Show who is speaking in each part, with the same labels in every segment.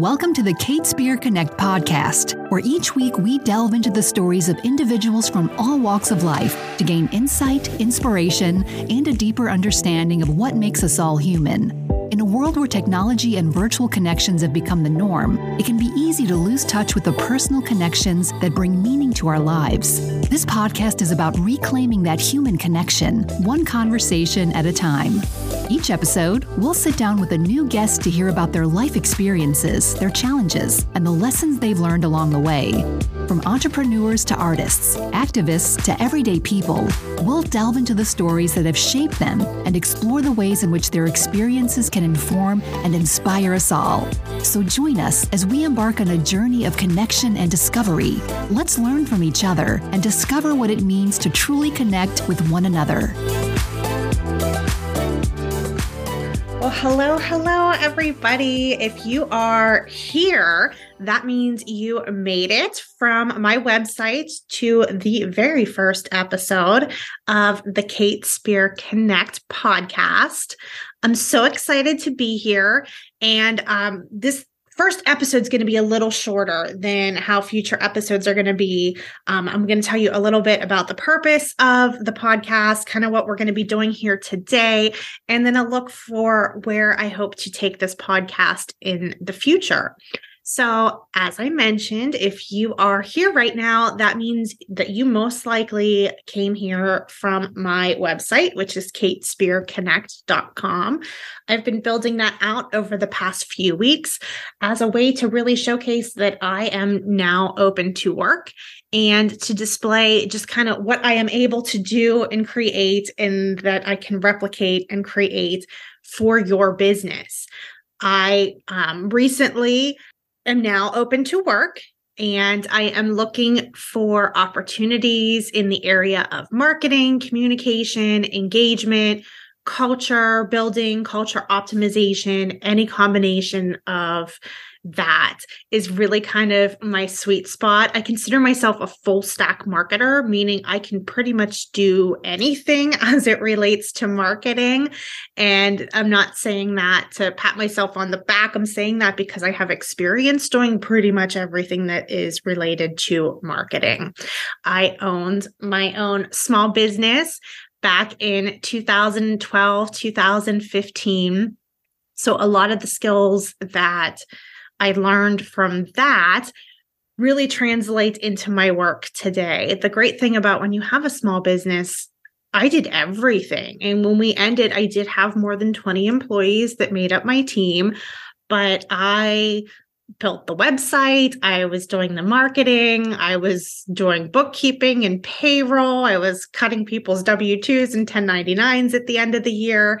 Speaker 1: Welcome to the Kate Speer Connect podcast, where each week we delve into the stories of individuals from all walks of life to gain insight, inspiration, and a deeper understanding of what makes us all human. In a world where technology and virtual connections have become the norm, it can be easy to lose touch with the personal connections that bring meaning to our lives. This podcast is about reclaiming that human connection, one conversation at a time. Each episode, we'll sit down with a new guest to hear about their life experiences, their challenges, and the lessons they've learned along the way. From entrepreneurs to artists, activists to everyday people, we'll delve into the stories that have shaped them and explore the ways in which their experiences can inform and inspire us all. So join us as we embark on a journey of connection and discovery. Let's learn from each other and discover what it means to truly connect with one another.
Speaker 2: Hello, hello, everybody. If you are here, that means you made it from my website to the very first episode of the Kate Speer Connect podcast. I'm so excited to be here. And um, this first episode is going to be a little shorter than how future episodes are going to be. Um, I'm going to tell you a little bit about the purpose of the podcast, kind of what we're going to be doing here today, and then a look for where I hope to take this podcast in the future. So, as I mentioned, if you are here right now, that means that you most likely came here from my website, which is katespeerconnect.com. I've been building that out over the past few weeks as a way to really showcase that I am now open to work and to display just kind of what I am able to do and create, and that I can replicate and create for your business. I um, recently am now open to work and I am looking for opportunities in the area of marketing, communication, engagement, culture building, culture optimization, any combination of that is really kind of my sweet spot. I consider myself a full stack marketer, meaning I can pretty much do anything as it relates to marketing. And I'm not saying that to pat myself on the back. I'm saying that because I have experience doing pretty much everything that is related to marketing. I owned my own small business back in 2012, 2015. So a lot of the skills that I learned from that really translate into my work today. The great thing about when you have a small business, I did everything. And when we ended, I did have more than 20 employees that made up my team, but I built the website, I was doing the marketing, I was doing bookkeeping and payroll, I was cutting people's W 2s and 1099s at the end of the year.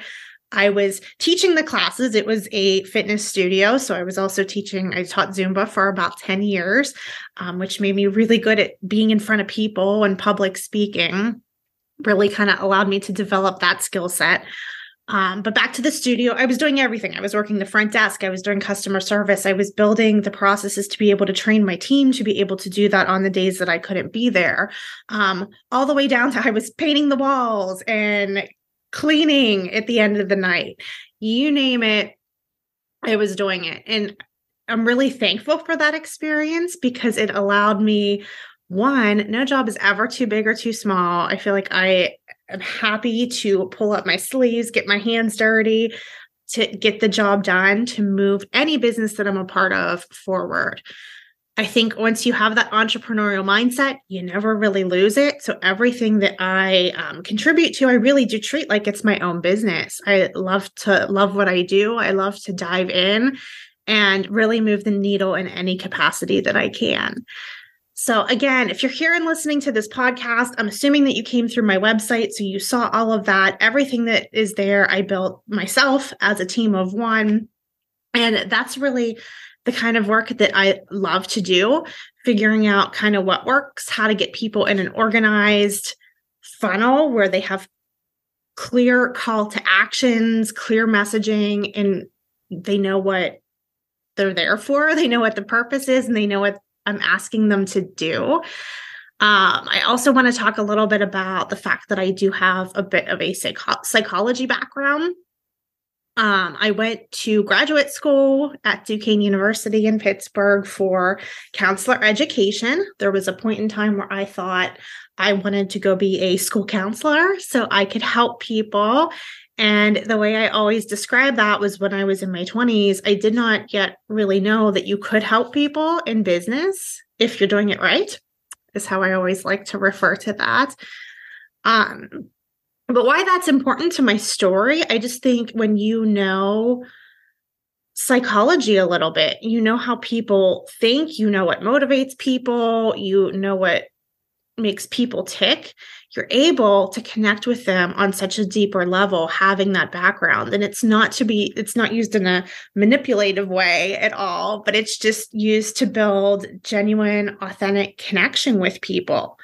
Speaker 2: I was teaching the classes. It was a fitness studio. So I was also teaching, I taught Zumba for about 10 years, um, which made me really good at being in front of people and public speaking, really kind of allowed me to develop that skill set. Um, but back to the studio, I was doing everything. I was working the front desk, I was doing customer service, I was building the processes to be able to train my team to be able to do that on the days that I couldn't be there. Um, all the way down to I was painting the walls and cleaning at the end of the night. You name it, I was doing it. And I'm really thankful for that experience because it allowed me one, no job is ever too big or too small. I feel like I am happy to pull up my sleeves, get my hands dirty, to get the job done, to move any business that I'm a part of forward. I think once you have that entrepreneurial mindset, you never really lose it. So everything that I um, contribute to, I really do treat like it's my own business. I love to love what I do. I love to dive in and really move the needle in any capacity that I can. So, again, if you're here and listening to this podcast, I'm assuming that you came through my website. So, you saw all of that. Everything that is there, I built myself as a team of one. And that's really the kind of work that I love to do, figuring out kind of what works, how to get people in an organized funnel where they have clear call to actions, clear messaging, and they know what they're there for. They know what the purpose is and they know what I'm asking them to do. Um, I also want to talk a little bit about the fact that I do have a bit of a psycho- psychology background. Um, I went to graduate school at Duquesne University in Pittsburgh for counselor education. There was a point in time where I thought I wanted to go be a school counselor so I could help people. And the way I always describe that was when I was in my 20s, I did not yet really know that you could help people in business if you're doing it right, is how I always like to refer to that. Um, but why that's important to my story, I just think when you know psychology a little bit, you know how people think, you know what motivates people, you know what makes people tick, you're able to connect with them on such a deeper level having that background. And it's not to be it's not used in a manipulative way at all but it's just used to build genuine authentic connection with people.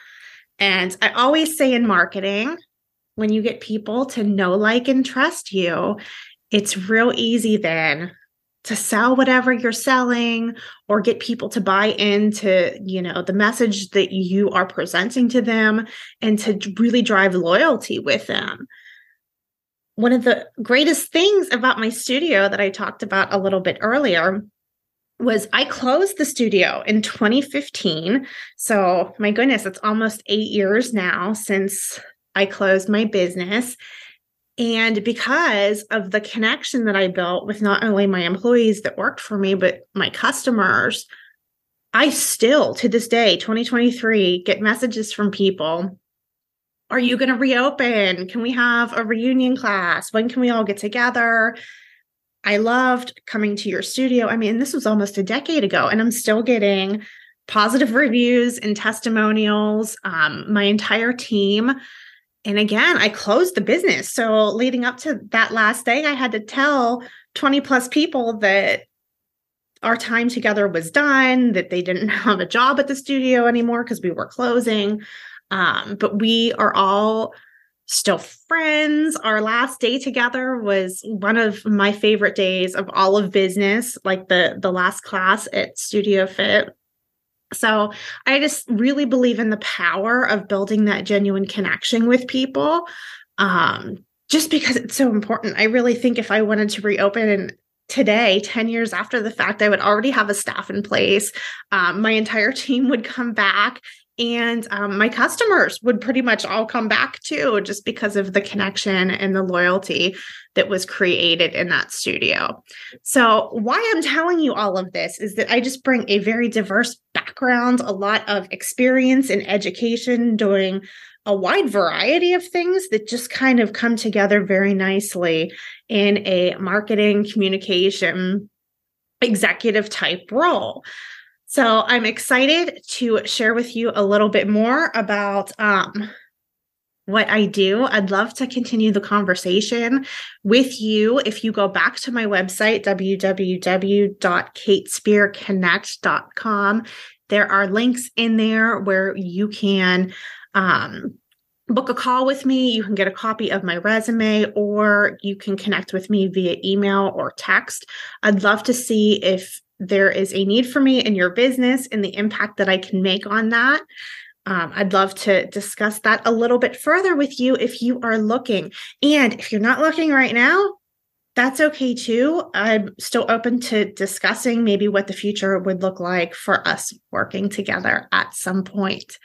Speaker 2: And i always say in marketing when you get people to know, like, and trust you, it's real easy then to sell whatever you're selling or get people to buy into you know the message that you are presenting to them and to really drive loyalty with them one of the greatest things about my studio that i talked about a little bit earlier was I closed the studio in 2015. So, my goodness, it's almost eight years now since I closed my business. And because of the connection that I built with not only my employees that worked for me, but my customers, I still to this day, 2023, get messages from people. Are you going to reopen? Can we have a reunion class? When can we all get together? I loved coming to your studio. I mean, this was almost a decade ago, and I'm still getting positive reviews and testimonials. Um, my entire team and again, I closed the business. So leading up to that last day, I had to tell 20 plus people that our time together was done, that they didn't have a job at the studio anymore because we were closing. Um, but we are all still friends. Our last day together was one of my favorite days of all of business, like the the last class at Studio Fit so I just really believe in the power of building that genuine connection with people. Um, just because it's so important. I really think if I wanted to reopen today 10 years after the fact i would already have a staff in place um, my entire team would come back and um, my customers would pretty much all come back too just because of the connection and the loyalty that was created in that studio. So why i'm telling you all of this is that i just bring a very diverse background a lot of experience in education doing a wide variety of things that just kind of come together very nicely in a marketing communication executive type role so I'm excited to share with you a little bit more about um, what I do. I'd love to continue the conversation with you. If you go back to my website, www.katespeerconnect.com, there are links in there where you can um, book a call with me. You can get a copy of my resume, or you can connect with me via email or text. I'd love to see if there is a need for me in your business and the impact that I can make on that. Um, I'd love to discuss that a little bit further with you if you are looking. And if you're not looking right now, that's okay too. I'm still open to discussing maybe what the future would look like for us working together at some point.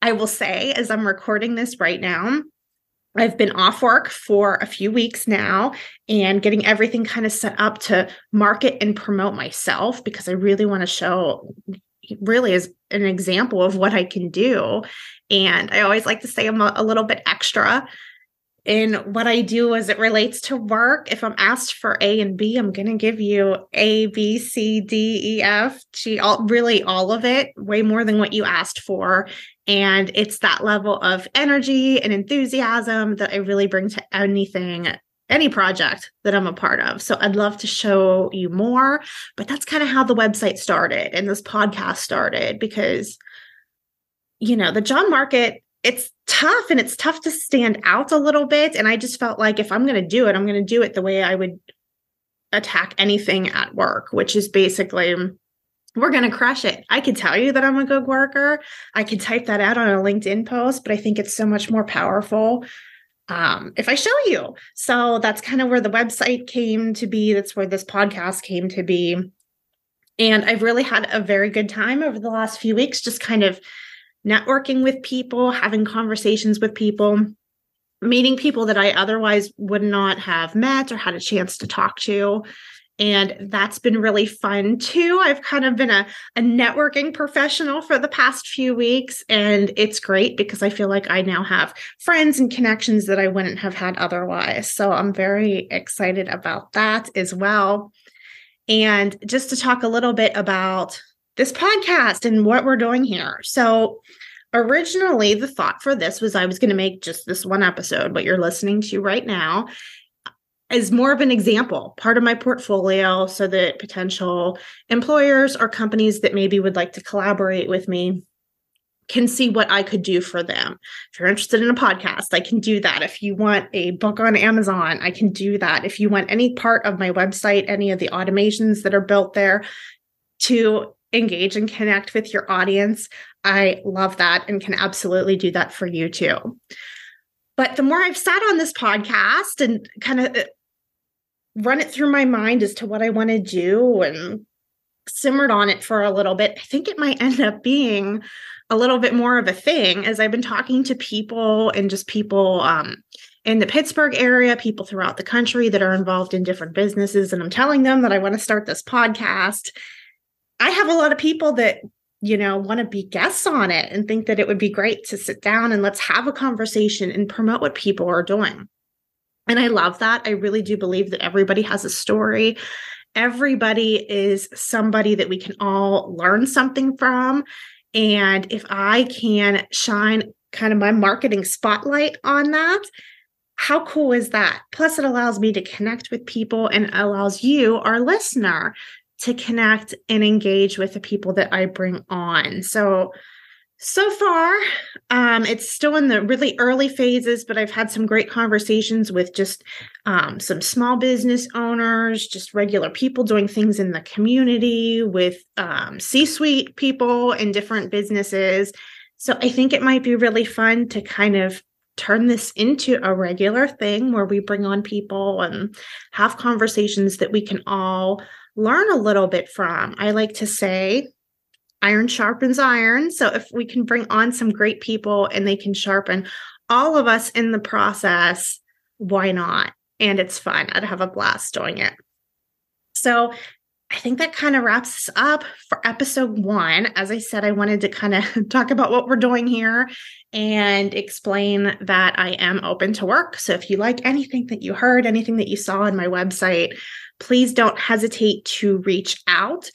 Speaker 2: I will say, as I'm recording this right now, I've been off work for a few weeks now and getting everything kind of set up to market and promote myself because I really want to show really as an example of what I can do. And I always like to say I'm a, a little bit extra in what I do as it relates to work. If I'm asked for A and B, I'm going to give you A, B, C, D, E, F, G, all, really all of it, way more than what you asked for. And it's that level of energy and enthusiasm that I really bring to anything, any project that I'm a part of. So I'd love to show you more, but that's kind of how the website started and this podcast started because, you know, the John market, it's tough and it's tough to stand out a little bit. And I just felt like if I'm going to do it, I'm going to do it the way I would attack anything at work, which is basically we're going to crush it. I could tell you that I'm a good worker. I could type that out on a LinkedIn post, but I think it's so much more powerful um, if I show you. So that's kind of where the website came to be. That's where this podcast came to be. And I've really had a very good time over the last few weeks, just kind of networking with people, having conversations with people, meeting people that I otherwise would not have met or had a chance to talk to. And that's been really fun too. I've kind of been a, a networking professional for the past few weeks, and it's great because I feel like I now have friends and connections that I wouldn't have had otherwise. So I'm very excited about that as well. And just to talk a little bit about this podcast and what we're doing here. So, originally, the thought for this was I was going to make just this one episode, what you're listening to right now, as more of an example, part of my portfolio, so that potential employers or companies that maybe would like to collaborate with me can see what I could do for them. If you're interested in a podcast, I can do that. If you want a book on Amazon, I can do that. If you want any part of my website, any of the automations that are built there to engage and connect with your audience, I love that and can absolutely do that for you too. But the more I've sat on this podcast and kind of uh, run it through my mind as to what I want to do and simmered on it for a little bit, I think it might end up being a little bit more of a thing as I've been talking to people and just people um, in the Pittsburgh area, people throughout the country that are involved in different businesses. And I'm telling them that I want to start this podcast. I have a lot of people that you know, want to be guests on it and think that it would be great to sit down and let's have a conversation and promote what people are doing. And I love that. I really do believe that everybody has a story. Everybody is somebody that we can all learn something from. And if I can shine kind of my marketing spotlight on that, how cool is that? Plus, it allows me to connect with people and allows you, our listener, to connect and engage with the people that I bring on. So, so far, um, it's still in the really early phases, but I've had some great conversations with just um, some small business owners, just regular people doing things in the community, with um, C suite people in different businesses. So I think it might be really fun to kind of turn this into a regular thing where we bring on people and have conversations that we can all learn a little bit from. I like to say, iron sharpens iron. So if we can bring on some great people and they can sharpen all of us in the process, why not? And it's fun. I'd have a blast doing it. So I think that kind of wraps us up for episode one. As I said, I wanted to kind of talk about what we're doing here and explain that I am open to work. So if you like anything that you heard, anything that you saw on my website, please don't hesitate to reach out.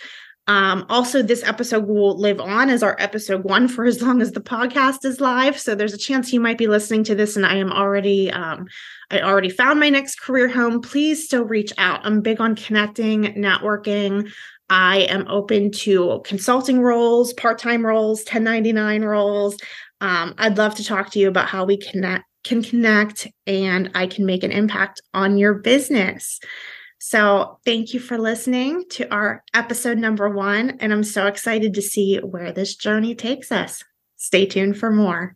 Speaker 2: Um, also, this episode will live on as our episode one for as long as the podcast is live. So there's a chance you might be listening to this, and I am already, um, I already found my next career home. Please still reach out. I'm big on connecting, networking. I am open to consulting roles, part time roles, 1099 roles. Um, I'd love to talk to you about how we connect, can connect, and I can make an impact on your business. So, thank you for listening to our episode number one. And I'm so excited to see where this journey takes us. Stay tuned for more.